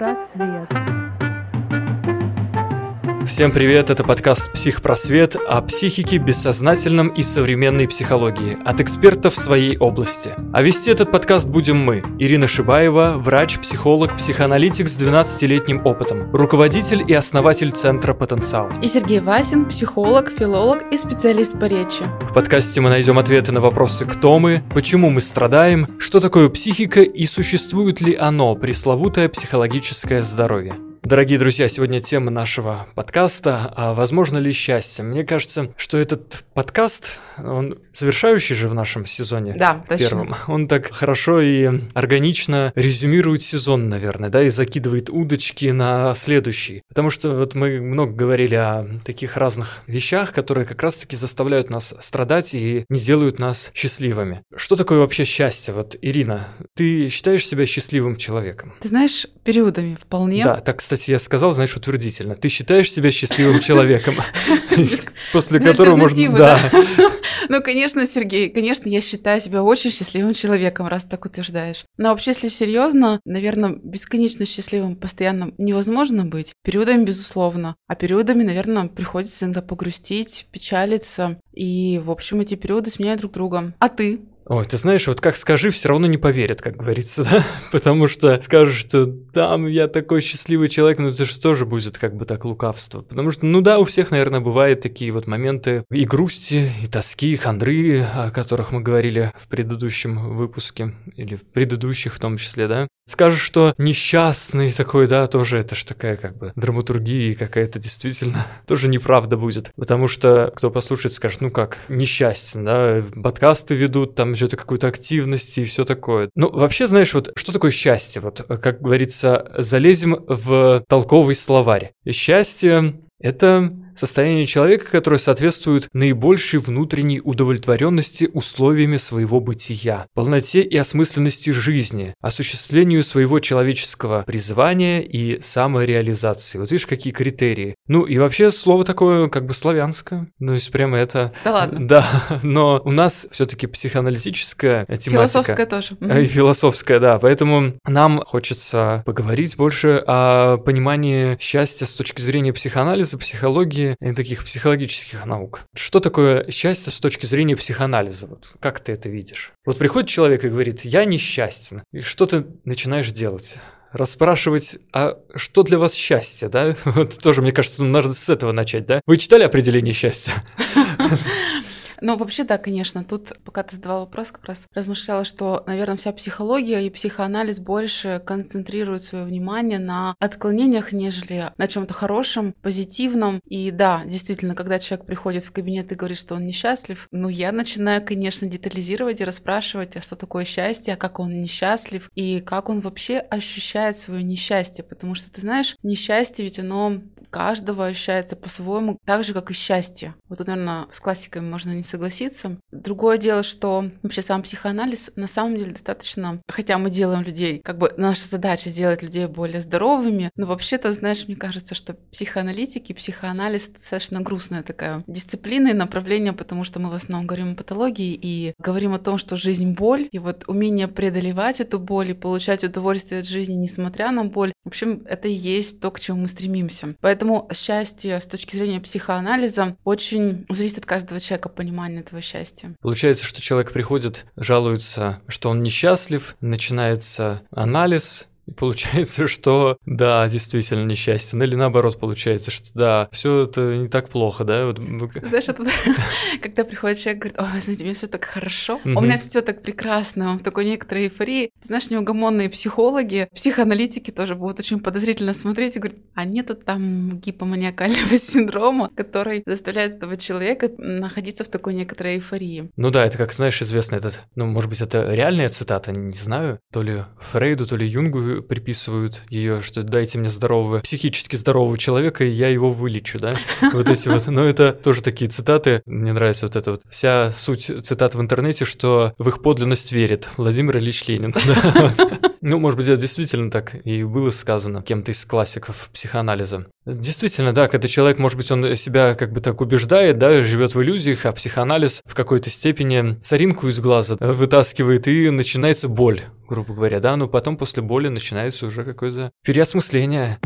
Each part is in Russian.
Психпросвет. Всем привет, это подкаст «Психпросвет» о психике, бессознательном и современной психологии от экспертов в своей области. А вести этот подкаст будем мы, Ирина Шибаева, врач, психолог, психоаналитик с 12-летним опытом, руководитель и основатель Центра «Потенциал». И Сергей Васин, психолог, филолог и специалист по речи. В подкасте мы найдем ответы на вопросы «Кто мы?», «Почему мы страдаем?», «Что такое психика?» и «Существует ли оно, пресловутое психологическое здоровье?». Дорогие друзья, сегодня тема нашего подкаста а «Возможно ли счастье?». Мне кажется, что этот подкаст, он завершающий же в нашем сезоне Да, точно. первом. Он так хорошо и органично резюмирует сезон, наверное, да, и закидывает удочки на следующий. Потому что вот мы много говорили о таких разных вещах, которые как раз-таки заставляют нас страдать и не делают нас счастливыми. Что такое вообще счастье? Вот, Ирина, ты считаешь себя счастливым человеком? Ты знаешь, периодами вполне. Да, так, кстати, я сказал, знаешь, утвердительно. Ты считаешь себя счастливым человеком, после Без которого можно... Да, Ну, конечно, Сергей, конечно, я считаю себя очень счастливым человеком, раз так утверждаешь. Но вообще, если серьезно, наверное, бесконечно счастливым постоянно невозможно быть. Периодами, безусловно. А периодами, наверное, приходится иногда погрустить, печалиться. И, в общем, эти периоды сменяют друг друга. А ты? Ой, ты знаешь, вот как скажи, все равно не поверят, как говорится, да? Потому что скажешь, что там я такой счастливый человек, но это же тоже будет как бы так лукавство. Потому что, ну да, у всех, наверное, бывают такие вот моменты и грусти, и тоски, и хандры, о которых мы говорили в предыдущем выпуске, или в предыдущих в том числе, да? Скажешь, что несчастный такой, да, тоже это ж такая как бы драматургия какая-то действительно тоже неправда будет. Потому что кто послушает, скажет, ну как, несчастен, да, подкасты ведут, там что-то какую-то активность и все такое. Ну, вообще, знаешь, вот что такое счастье? Вот, как говорится, залезем в толковый словарь. Счастье – это состояние человека, которое соответствует наибольшей внутренней удовлетворенности условиями своего бытия, полноте и осмысленности жизни, осуществлению своего человеческого призвания и самореализации. Вот видишь, какие критерии. Ну и вообще слово такое как бы славянское. Ну, есть прямо это... Да ладно. Да, но у нас все-таки психоаналитическая тематика. Философская тоже. И философская, да. Поэтому нам хочется поговорить больше о понимании счастья с точки зрения психоанализа, психологии и таких психологических наук. Что такое счастье с точки зрения психоанализа? Вот как ты это видишь? Вот приходит человек и говорит, я несчастен. И что ты начинаешь делать? расспрашивать, а что для вас счастье, да? Вот тоже, мне кажется, ну, надо с этого начать, да? Вы читали определение счастья? Ну, вообще, да, конечно. Тут, пока ты задавал вопрос, как раз размышляла, что, наверное, вся психология и психоанализ больше концентрируют свое внимание на отклонениях, нежели на чем-то хорошем, позитивном. И да, действительно, когда человек приходит в кабинет и говорит, что он несчастлив, ну, я начинаю, конечно, детализировать и расспрашивать, а что такое счастье, а как он несчастлив, и как он вообще ощущает свое несчастье. Потому что, ты знаешь, несчастье ведь оно каждого ощущается по-своему, так же, как и счастье. Вот тут, наверное, с классиками можно не согласиться. Другое дело, что вообще сам психоанализ на самом деле достаточно, хотя мы делаем людей, как бы наша задача сделать людей более здоровыми, но вообще-то, знаешь, мне кажется, что психоаналитики, психоанализ достаточно грустная такая дисциплина и направление, потому что мы в основном говорим о патологии и говорим о том, что жизнь боль, и вот умение преодолевать эту боль и получать удовольствие от жизни, несмотря на боль, в общем, это и есть то, к чему мы стремимся. Поэтому счастье с точки зрения психоанализа очень зависит от каждого человека понимания этого счастья. Получается, что человек приходит, жалуется, что он несчастлив, начинается анализ, и получается, что да, действительно несчастен. Или наоборот, получается, что да, все это не так плохо, да? Вот, ну, Знаешь, это когда приходит человек, говорит, ой, знаете, мне все так хорошо, Мгм. у меня все так прекрасно, он в такой некоторой эйфории. Знаешь, неугомонные психологи, психоаналитики тоже будут очень подозрительно смотреть и говорить, а нету там гипоманиакального синдрома, который заставляет этого человека находиться в такой некоторой эйфории. Ну да, это как, знаешь, известно этот, ну, может быть, это реальная цитата, не знаю, то ли Фрейду, то ли Юнгу приписывают ее, что дайте мне здорового, психически здорового человека, и я его вылечу, да? Вот эти вот, но это тоже такие цитаты, мне нравится вот это вот, вся суть цитат в интернете, что в их подлинность верит Владимир Ильич Ленин. Ну, может быть, это действительно так и было сказано кем-то из классиков психоанализа. Действительно, да, когда человек, может быть, он себя как бы так убеждает, да, живет в иллюзиях, а психоанализ в какой-то степени соринку из глаза вытаскивает и начинается боль, грубо говоря, да, но потом после боли начинается уже какое-то переосмысление.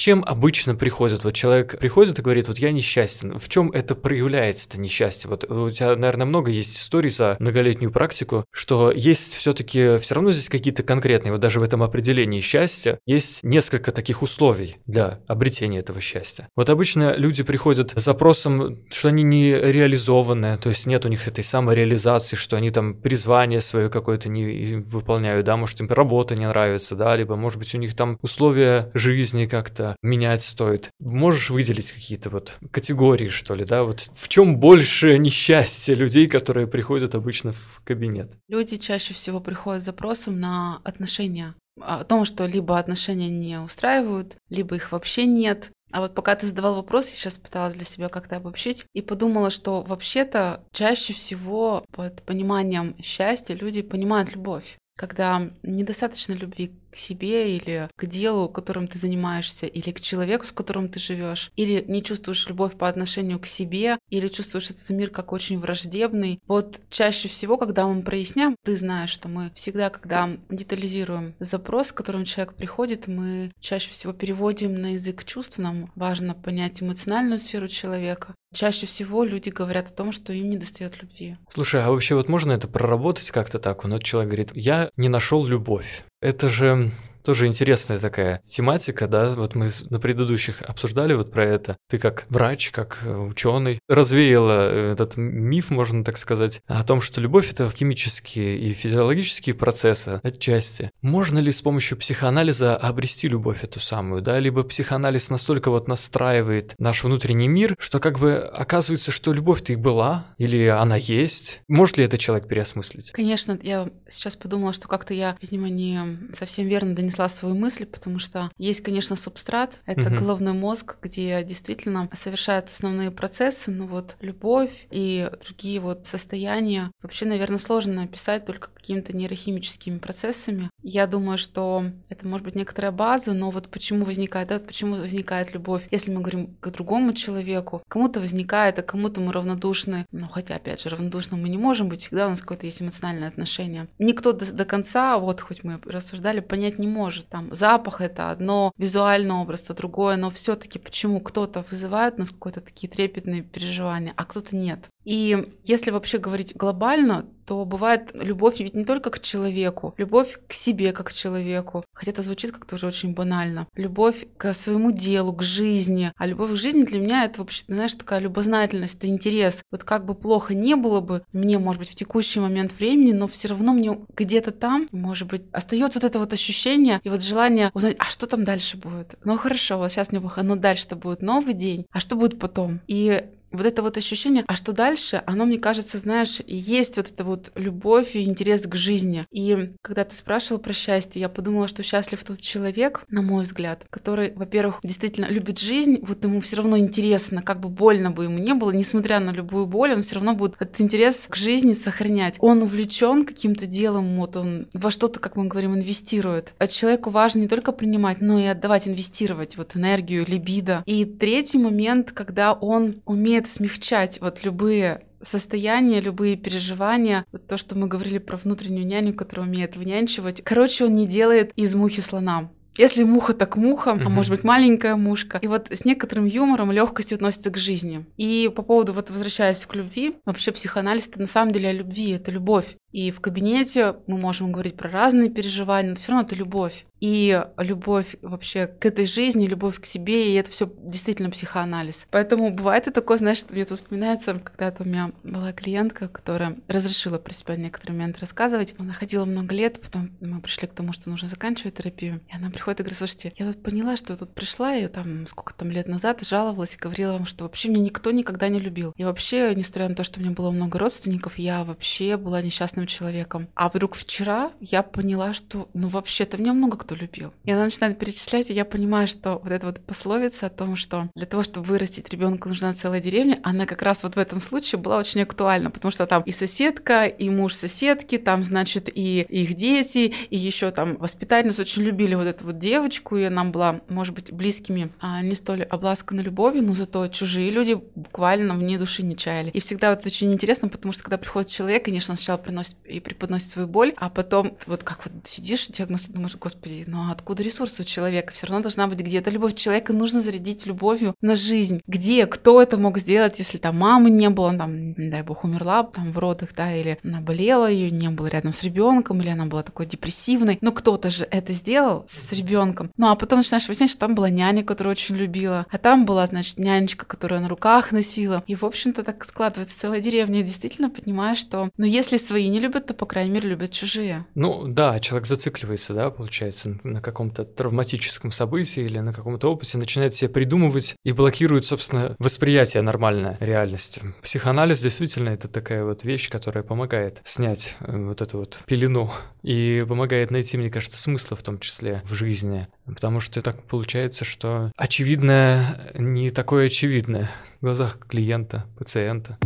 Чем обычно приходит? Вот человек приходит и говорит, вот я несчастен. В чем это проявляется, это несчастье? Вот у тебя, наверное, много есть историй за многолетнюю практику, что есть все-таки все равно здесь какие-то конкретные, вот даже в этом определении счастья есть несколько таких условий для обретения этого счастья. Вот обычно люди приходят с запросом, что они не реализованы, то есть нет у них этой самореализации, что они там призвание свое какое-то не выполняют, да, может им работа не нравится, да, либо может быть у них там условия жизни как-то менять стоит. Можешь выделить какие-то вот категории, что ли, да? Вот в чем больше несчастье людей, которые приходят обычно в кабинет? Люди чаще всего приходят с запросом на отношения. О том, что либо отношения не устраивают, либо их вообще нет, а вот пока ты задавал вопрос, я сейчас пыталась для себя как-то обобщить и подумала, что вообще-то чаще всего под пониманием счастья люди понимают любовь когда недостаточно любви к себе или к делу, которым ты занимаешься, или к человеку, с которым ты живешь, или не чувствуешь любовь по отношению к себе, или чувствуешь этот мир как очень враждебный. Вот чаще всего, когда мы проясняем, ты знаешь, что мы всегда, когда детализируем запрос, к которому человек приходит, мы чаще всего переводим на язык чувств. Нам важно понять эмоциональную сферу человека. Чаще всего люди говорят о том, что им не достает любви. Слушай, а вообще вот можно это проработать как-то так? Вот человек говорит, я не нашел любовь. Это же тоже интересная такая тематика, да, вот мы на предыдущих обсуждали вот про это. Ты как врач, как э, ученый развеяла э, этот миф, можно так сказать, о том, что любовь это химические и физиологические процессы отчасти. Можно ли с помощью психоанализа обрести любовь эту самую, да, либо психоанализ настолько вот настраивает наш внутренний мир, что как бы оказывается, что любовь-то и была, или она есть. Может ли это человек переосмыслить? Конечно, я сейчас подумала, что как-то я, видимо, не совсем верно донесла донесла свою мысль, потому что есть, конечно, субстрат, это угу. головной мозг, где действительно совершаются основные процессы, но вот любовь и другие вот состояния вообще, наверное, сложно описать только какими-то нейрохимическими процессами. Я думаю, что это может быть некоторая база, но вот почему возникает, да, почему возникает любовь, если мы говорим к другому человеку, кому-то возникает, а кому-то мы равнодушны, ну хотя, опять же, равнодушны мы не можем быть, всегда у нас какое-то есть эмоциональное отношение. Никто до, до конца, вот хоть мы рассуждали, понять не может. Там запах это одно, визуальный образ это другое, но все-таки почему кто-то вызывает у нас какие-то такие трепетные переживания, а кто-то нет. И если вообще говорить глобально, то бывает любовь ведь не только к человеку, любовь к себе как к человеку. Хотя это звучит как-то уже очень банально. Любовь к своему делу, к жизни. А любовь к жизни для меня это вообще, знаешь, такая любознательность, это интерес. Вот как бы плохо не было бы мне, может быть, в текущий момент времени, но все равно мне где-то там, может быть, остается вот это вот ощущение и вот желание узнать, а что там дальше будет? Ну хорошо, вот сейчас мне плохо, но дальше-то будет новый день, а что будет потом? И вот это вот ощущение, а что дальше, оно, мне кажется, знаешь, есть вот эта вот любовь и интерес к жизни. И когда ты спрашивал про счастье, я подумала, что счастлив тот человек, на мой взгляд, который, во-первых, действительно любит жизнь, вот ему все равно интересно, как бы больно бы ему не было, несмотря на любую боль, он все равно будет этот интерес к жизни сохранять. Он увлечен каким-то делом, вот он во что-то, как мы говорим, инвестирует. А человеку важно не только принимать, но и отдавать, инвестировать вот энергию, либидо. И третий момент, когда он умеет умеет смягчать вот любые состояния, любые переживания, вот то, что мы говорили про внутреннюю няню, которая умеет внянчивать. Короче, он не делает из мухи слона. Если муха, так муха, а может быть маленькая мушка. И вот с некоторым юмором, легкостью относится к жизни. И по поводу, вот возвращаясь к любви, вообще психоанализ это на самом деле о любви, это любовь. И в кабинете мы можем говорить про разные переживания, но все равно это любовь. И любовь вообще к этой жизни, любовь к себе, и это все действительно психоанализ. Поэтому бывает и такое, знаешь, мне это вспоминается, когда-то у меня была клиентка, которая разрешила про себя некоторые моменты рассказывать. Она ходила много лет, потом мы пришли к тому, что нужно заканчивать терапию. И она приходит и говорит, слушайте, я тут поняла, что тут пришла, и там сколько там лет назад жаловалась и говорила вам, что вообще меня никто никогда не любил. И вообще, несмотря на то, что у меня было много родственников, я вообще была несчастна интересным человеком. А вдруг вчера я поняла, что, ну, вообще-то меня много кто любил. И она начинает перечислять, и я понимаю, что вот эта вот пословица о том, что для того, чтобы вырастить ребенка, нужна целая деревня, она как раз вот в этом случае была очень актуальна, потому что там и соседка, и муж соседки, там, значит, и их дети, и еще там воспитательницы очень любили вот эту вот девочку, и она была, может быть, близкими, а не столь обласкана любовью, но зато чужие люди буквально вне души не чаяли. И всегда вот очень интересно, потому что когда приходит человек, конечно, сначала приносит и преподносит свою боль, а потом вот как вот сидишь, диагноз, думаешь, господи, ну откуда ресурсы у человека? Все равно должна быть где-то любовь человека, нужно зарядить любовью на жизнь. Где, кто это мог сделать, если там мамы не было, там, дай бог, умерла там в родах, да, или она болела, ее не было рядом с ребенком, или она была такой депрессивной. Ну кто-то же это сделал с ребенком. Ну а потом начинаешь выяснять, что там была няня, которую очень любила, а там была, значит, нянечка, которая на руках носила. И, в общем-то, так складывается целая деревня. И действительно понимаешь, что, ну, если свои не любят, то, по крайней мере, любят чужие. Ну, да, человек зацикливается, да, получается, на каком-то травматическом событии или на каком-то опыте, начинает себе придумывать и блокирует, собственно, восприятие нормальной реальности. Психоанализ действительно это такая вот вещь, которая помогает снять э, вот эту вот пелену и помогает найти, мне кажется, смысл в том числе в жизни. Потому что так получается, что очевидное не такое очевидное в глазах клиента, пациента.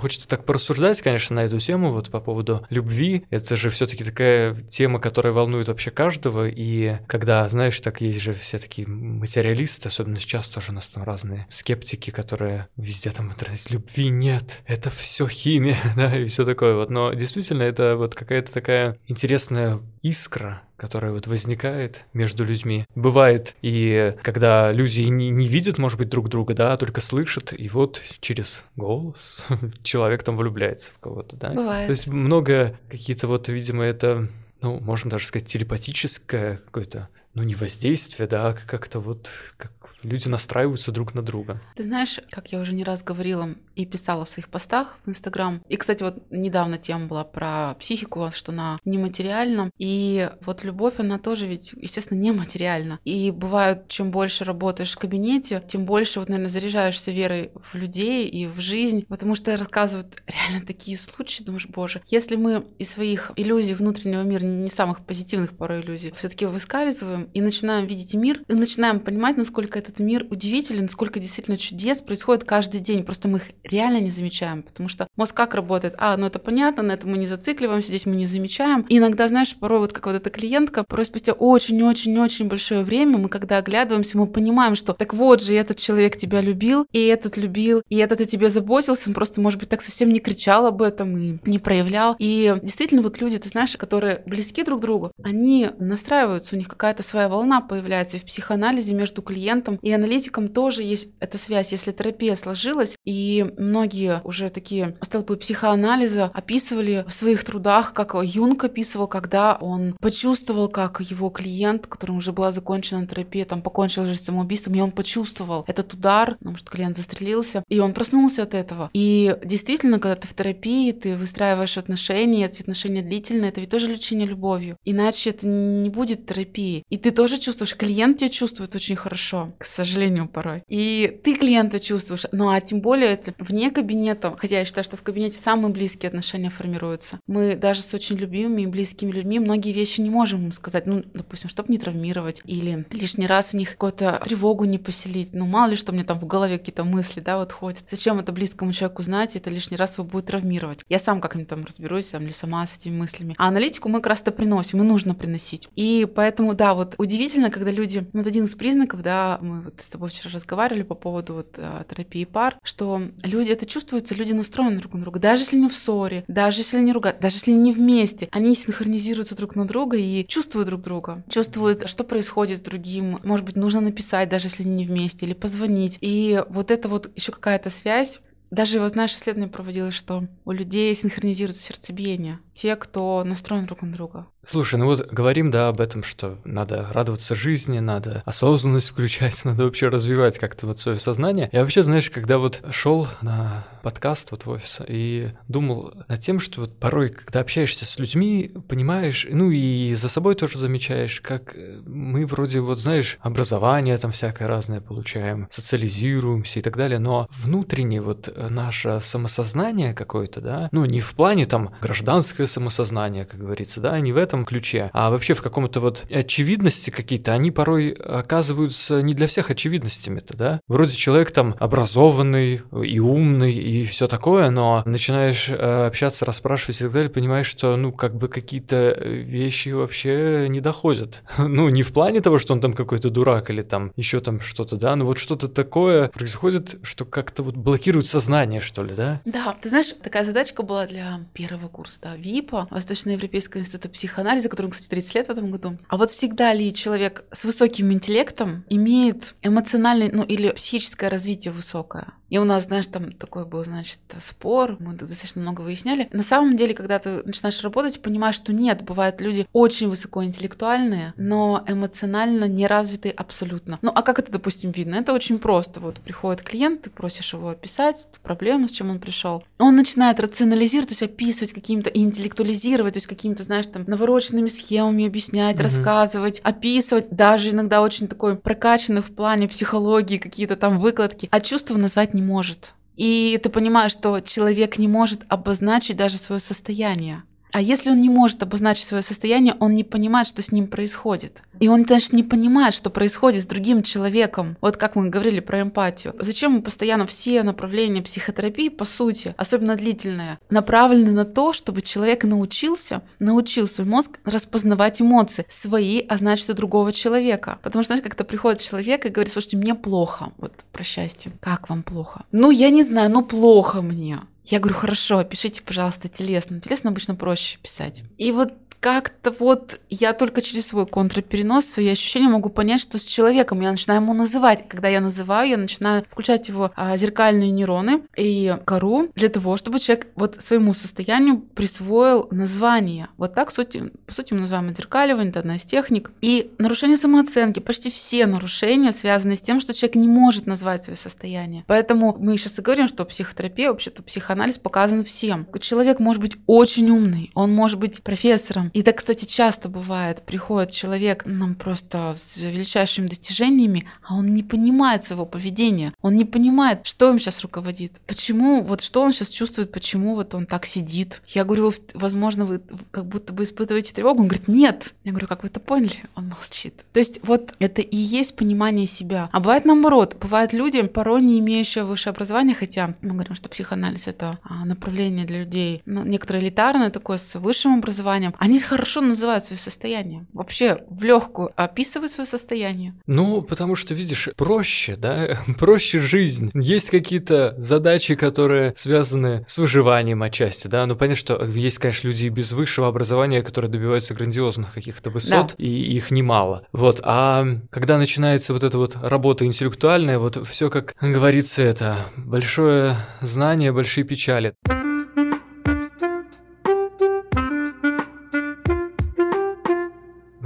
Хочется так порассуждать, конечно, на эту тему, вот по поводу любви. Это же все таки такая тема, которая волнует вообще каждого, и когда, знаешь, так есть же все такие материалисты, особенно сейчас тоже у нас там разные скептики, которые везде там в любви нет, это все химия, да, и все такое вот. Но действительно, это вот какая-то такая интересная искра, которая вот возникает между людьми. Бывает и когда люди не, не видят, может быть, друг друга, да, а только слышат, и вот через голос человек там влюбляется в кого-то, да. Бывает. То есть много какие-то вот, видимо, это, ну, можно даже сказать, телепатическое какое-то, ну, не воздействие, да, а как-то вот, как люди настраиваются друг на друга. Ты знаешь, как я уже не раз говорила и писала в своих постах в Инстаграм. И, кстати, вот недавно тема была про психику, что она нематериальна. И вот любовь, она тоже ведь, естественно, нематериальна. И бывает, чем больше работаешь в кабинете, тем больше, вот, наверное, заряжаешься верой в людей и в жизнь. Потому что рассказывают реально такие случаи, думаешь, боже, если мы из своих иллюзий внутреннего мира, не самых позитивных порой иллюзий, все таки выскальзываем и начинаем видеть мир, и начинаем понимать, насколько это этот мир удивителен, сколько действительно чудес происходит каждый день. Просто мы их реально не замечаем, потому что мозг как работает? А, ну это понятно, на этом мы не зацикливаемся, здесь мы не замечаем. И иногда, знаешь, порой вот как вот эта клиентка, порой спустя очень-очень-очень большое время мы когда оглядываемся, мы понимаем, что так вот же этот человек тебя любил, и этот любил, и этот о тебе заботился, он просто, может быть, так совсем не кричал об этом и не проявлял. И действительно, вот люди, ты знаешь, которые близки друг другу, они настраиваются, у них какая-то своя волна появляется в психоанализе между клиентом и аналитикам тоже есть эта связь. Если терапия сложилась, и многие уже такие столпы психоанализа описывали в своих трудах, как Юнг описывал, когда он почувствовал, как его клиент, которому уже была закончена терапия, там покончил жизнь самоубийством, и он почувствовал этот удар, потому что клиент застрелился, и он проснулся от этого. И действительно, когда ты в терапии, ты выстраиваешь отношения, эти отношения длительные, это ведь тоже лечение любовью. Иначе это не будет терапии. И ты тоже чувствуешь, клиент тебя чувствует очень хорошо к сожалению, порой. И ты клиента чувствуешь, ну а тем более это вне кабинета, хотя я считаю, что в кабинете самые близкие отношения формируются. Мы даже с очень любимыми и близкими людьми многие вещи не можем им сказать, ну, допустим, чтобы не травмировать, или лишний раз в них какую-то тревогу не поселить, ну, мало ли, что мне там в голове какие-то мысли, да, вот ходят. Зачем это близкому человеку знать, это лишний раз его будет травмировать. Я сам как-нибудь там разберусь, там, или сама с этими мыслями. А аналитику мы как раз-то приносим, и нужно приносить. И поэтому, да, вот удивительно, когда люди, вот один из признаков, да, мы вот с тобой вчера разговаривали по поводу вот э, терапии пар, что люди это чувствуются, люди настроены друг на друга, даже если не в ссоре, даже если не ругают, даже если не вместе, они синхронизируются друг на друга и чувствуют друг друга, чувствуют, что происходит с другим, может быть, нужно написать, даже если не вместе, или позвонить. И вот это вот еще какая-то связь даже, вот знаешь, исследование проводилось, что у людей синхронизируется сердцебиение. те, кто настроен друг на друга. Слушай, ну вот говорим, да, об этом, что надо радоваться жизни, надо осознанность включать, надо вообще развивать как-то вот свое сознание. Я вообще, знаешь, когда вот шел на подкаст вот в офис и думал над тем, что вот порой, когда общаешься с людьми, понимаешь, ну и за собой тоже замечаешь, как мы вроде вот, знаешь, образование там всякое разное получаем, социализируемся и так далее, но внутренне вот наше самосознание какое-то, да, ну не в плане там гражданское самосознание, как говорится, да, не в этом ключе, а вообще в каком-то вот очевидности какие-то, они порой оказываются не для всех очевидностями-то, да. Вроде человек там образованный и умный и все такое, но начинаешь э, общаться, расспрашивать и так далее, понимаешь, что, ну, как бы какие-то вещи вообще не доходят. ну, не в плане того, что он там какой-то дурак или там еще там что-то, да, но вот что-то такое происходит, что как-то вот блокирует сознание, что ли, да? Да, ты знаешь, такая задачка была для первого курса, да, ВИПа, Восточноевропейского института психоанализа, которому, кстати, 30 лет в этом году. А вот всегда ли человек с высоким интеллектом имеет эмоциональное, ну, или психическое развитие высокое? И у нас, знаешь, там такой был, значит, спор, мы достаточно много выясняли. На самом деле, когда ты начинаешь работать, понимаешь, что нет, бывают люди очень высокоинтеллектуальные, но эмоционально неразвитые абсолютно. Ну, а как это, допустим, видно? Это очень просто. Вот приходит клиент, ты просишь его описать проблему, с чем он пришел. Он начинает рационализировать, то есть описывать каким-то, интеллектуализировать, то есть какими-то, знаешь, там, навороченными схемами объяснять, mm-hmm. рассказывать, описывать, даже иногда очень такой прокачанный в плане психологии какие-то там выкладки, а чувства назвать не может. И ты понимаешь, что человек не может обозначить даже свое состояние. А если он не может обозначить свое состояние, он не понимает, что с ним происходит. И он, значит, не понимает, что происходит с другим человеком. Вот как мы говорили про эмпатию. Зачем мы постоянно все направления психотерапии, по сути, особенно длительные, направлены на то, чтобы человек научился, научил свой мозг распознавать эмоции свои, а значит и другого человека. Потому что, знаешь, как-то приходит человек и говорит, слушайте, мне плохо. Вот про счастье. Как вам плохо? Ну, я не знаю, ну плохо мне. Я говорю, хорошо, пишите, пожалуйста, телесно. Телесно обычно проще писать. И вот как-то вот я только через свой контрперенос, свои ощущения могу понять, что с человеком я начинаю ему называть. Когда я называю, я начинаю включать его а, зеркальные нейроны и кору для того, чтобы человек вот своему состоянию присвоил название. Вот так, сути, по сути, мы называем отзеркаливание, это одна из техник. И нарушение самооценки, почти все нарушения связаны с тем, что человек не может назвать свое состояние. Поэтому мы сейчас и говорим, что психотерапия, вообще-то психоанализ показан всем. Человек может быть очень умный, он может быть профессором, и так, кстати, часто бывает. Приходит человек нам просто с величайшими достижениями, а он не понимает своего поведения. Он не понимает, что им сейчас руководит. Почему, вот что он сейчас чувствует, почему вот он так сидит. Я говорю, возможно, вы как будто бы испытываете тревогу. Он говорит, нет. Я говорю, как вы это поняли? Он молчит. То есть вот это и есть понимание себя. А бывает наоборот. Бывают люди, порой не имеющие высшее образование, хотя мы говорим, что психоанализ — это а, направление для людей, ну, некоторое элитарное такое, с высшим образованием. Они хорошо называют свое состояние. Вообще в легкую описывают свое состояние. Ну, потому что, видишь, проще, да, проще жизнь. Есть какие-то задачи, которые связаны с выживанием отчасти, да. Ну, понятно, что есть, конечно, люди без высшего образования, которые добиваются грандиозных каких-то высот, да. и их немало. Вот, а когда начинается вот эта вот работа интеллектуальная, вот все, как говорится, это большое знание, большие печали.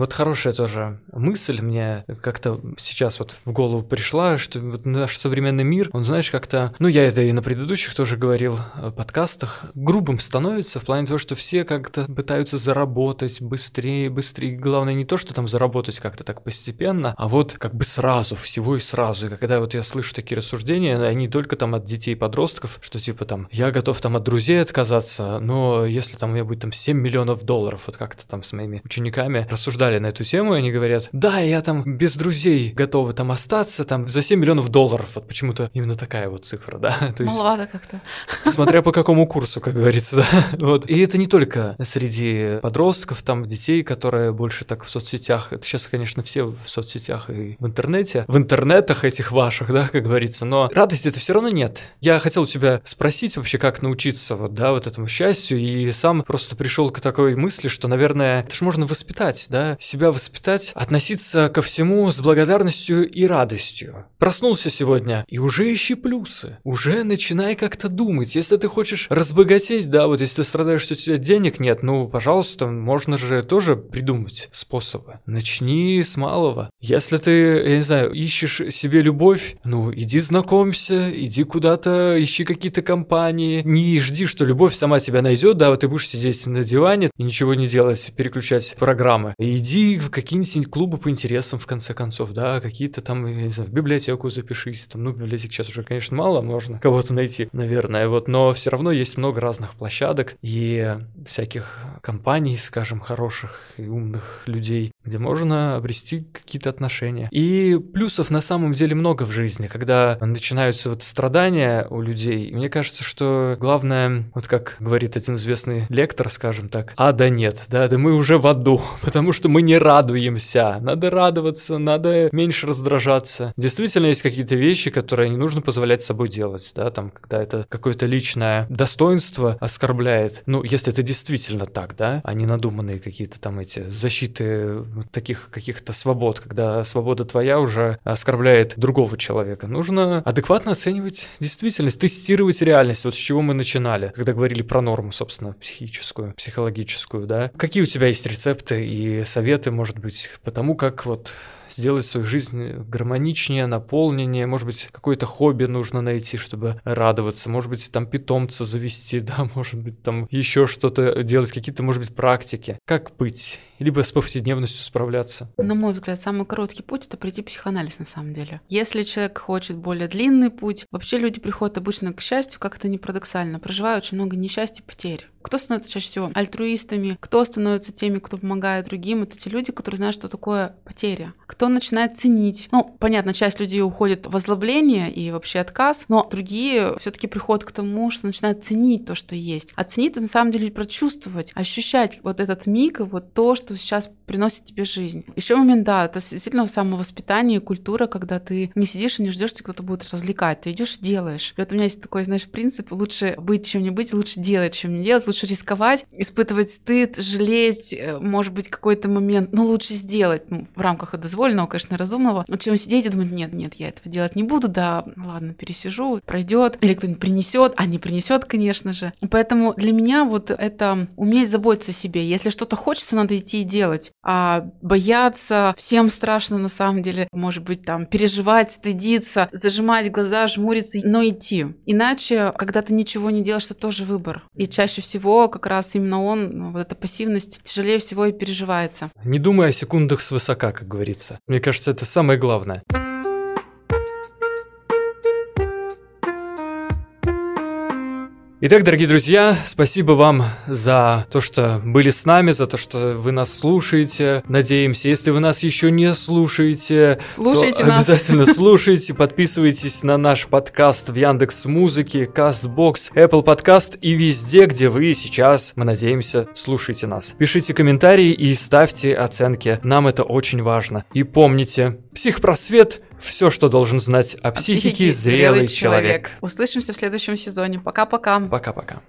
Вот хорошая тоже мысль мне как-то сейчас вот в голову пришла, что вот наш современный мир, он, знаешь, как-то, ну, я это и на предыдущих тоже говорил э, подкастах, грубым становится в плане того, что все как-то пытаются заработать быстрее, быстрее. Главное не то, что там заработать как-то так постепенно, а вот как бы сразу, всего и сразу. И когда вот я слышу такие рассуждения, они только там от детей и подростков, что типа там, я готов там от друзей отказаться, но если там у меня будет там 7 миллионов долларов, вот как-то там с моими учениками рассуждали рассуждали на эту тему, и они говорят, да, я там без друзей готовы там остаться, там за 7 миллионов долларов, вот почему-то именно такая вот цифра, да. То есть, Маловато как-то. Смотря по какому курсу, как говорится, да. Вот. И это не только среди подростков, там, детей, которые больше так в соцсетях, это сейчас, конечно, все в соцсетях и в интернете, в интернетах этих ваших, да, как говорится, но радости это все равно нет. Я хотел у тебя спросить вообще, как научиться вот, да, вот этому счастью, и сам просто пришел к такой мысли, что, наверное, это же можно воспитать, да, себя воспитать, относиться ко всему с благодарностью и радостью. Проснулся сегодня, и уже ищи плюсы. Уже начинай как-то думать. Если ты хочешь разбогатеть, да, вот если ты страдаешь, что у тебя денег нет, ну, пожалуйста, можно же тоже придумать способы. Начни с малого. Если ты, я не знаю, ищешь себе любовь, ну, иди знакомься, иди куда-то, ищи какие-то компании. Не жди, что любовь сама тебя найдет, да, вот ты будешь сидеть на диване и ничего не делать, переключать программы. Иди в какие-нибудь клубы по интересам, в конце концов, да, какие-то там, я не знаю, в библиотеку запишись, там, ну, библиотек сейчас уже, конечно, мало, можно кого-то найти, наверное, вот, но все равно есть много разных площадок и всяких компаний, скажем, хороших и умных людей, где можно обрести какие-то отношения. И плюсов на самом деле много в жизни, когда начинаются вот страдания у людей. Мне кажется, что главное, вот как говорит один известный лектор, скажем так, а да нет, да, да мы уже в аду, потому что мы не радуемся. Надо радоваться, надо меньше раздражаться. Действительно есть какие-то вещи, которые не нужно позволять собой делать, да, там, когда это какое-то личное достоинство оскорбляет. Ну, если это действительно так, да, а не надуманные какие-то там эти защиты таких каких-то свобод, когда свобода твоя уже оскорбляет другого человека. Нужно адекватно оценивать действительность, тестировать реальность, вот с чего мы начинали, когда говорили про норму, собственно, психическую, психологическую, да. Какие у тебя есть рецепты и советы, может быть, по тому, как вот сделать свою жизнь гармоничнее, наполненнее, может быть, какое-то хобби нужно найти, чтобы радоваться, может быть, там питомца завести, да, может быть, там еще что-то делать, какие-то, может быть, практики. Как быть? Либо с повседневностью справляться? На мой взгляд, самый короткий путь — это пройти психоанализ на самом деле. Если человек хочет более длинный путь, вообще люди приходят обычно к счастью, как это не парадоксально, проживают очень много несчастья и потерь. Кто становится чаще всего альтруистами, кто становится теми, кто помогает другим, это те люди, которые знают, что такое потеря. Кто начинает ценить. Ну, понятно, часть людей уходит в озлобление и вообще отказ, но другие все таки приходят к тому, что начинают ценить то, что есть. А ценить это на самом деле прочувствовать, ощущать вот этот миг и вот то, что сейчас приносит тебе жизнь. Еще момент, да, это действительно самовоспитание, культура, когда ты не сидишь и не ждешь, что кто-то будет развлекать, ты идешь и делаешь. И вот у меня есть такой, знаешь, принцип, лучше быть, чем не быть, лучше делать, чем не делать, лучше рисковать, испытывать стыд, жалеть, э, может быть, какой-то момент, но лучше сделать ну, в рамках дозволенного, конечно, разумного, чем сидеть и думать, нет, нет, я этого делать не буду, да, ладно, пересижу, пройдет, или кто-нибудь принесет, а не принесет, конечно же. Поэтому для меня вот это уметь заботиться о себе. Если что-то хочется, надо идти и делать. А бояться, всем страшно на самом деле, может быть, там, переживать, стыдиться, зажимать глаза, жмуриться, но идти. Иначе, когда ты ничего не делаешь, это тоже выбор. И чаще всего всего как раз именно он, ну, вот эта пассивность, тяжелее всего и переживается. Не думай о секундах свысока, как говорится. Мне кажется, это самое главное. Итак, дорогие друзья, спасибо вам за то, что были с нами, за то, что вы нас слушаете. Надеемся, если вы нас еще не слушаете, слушайте то нас. обязательно слушайте, подписывайтесь на наш подкаст в Яндекс Музыке, Castbox, Apple Podcast и везде, где вы сейчас, мы надеемся, слушаете нас. Пишите комментарии и ставьте оценки, нам это очень важно. И помните, психпросвет все, что должен знать о, о психике, психике зрелый, зрелый человек. человек. Услышимся в следующем сезоне. Пока-пока. Пока-пока.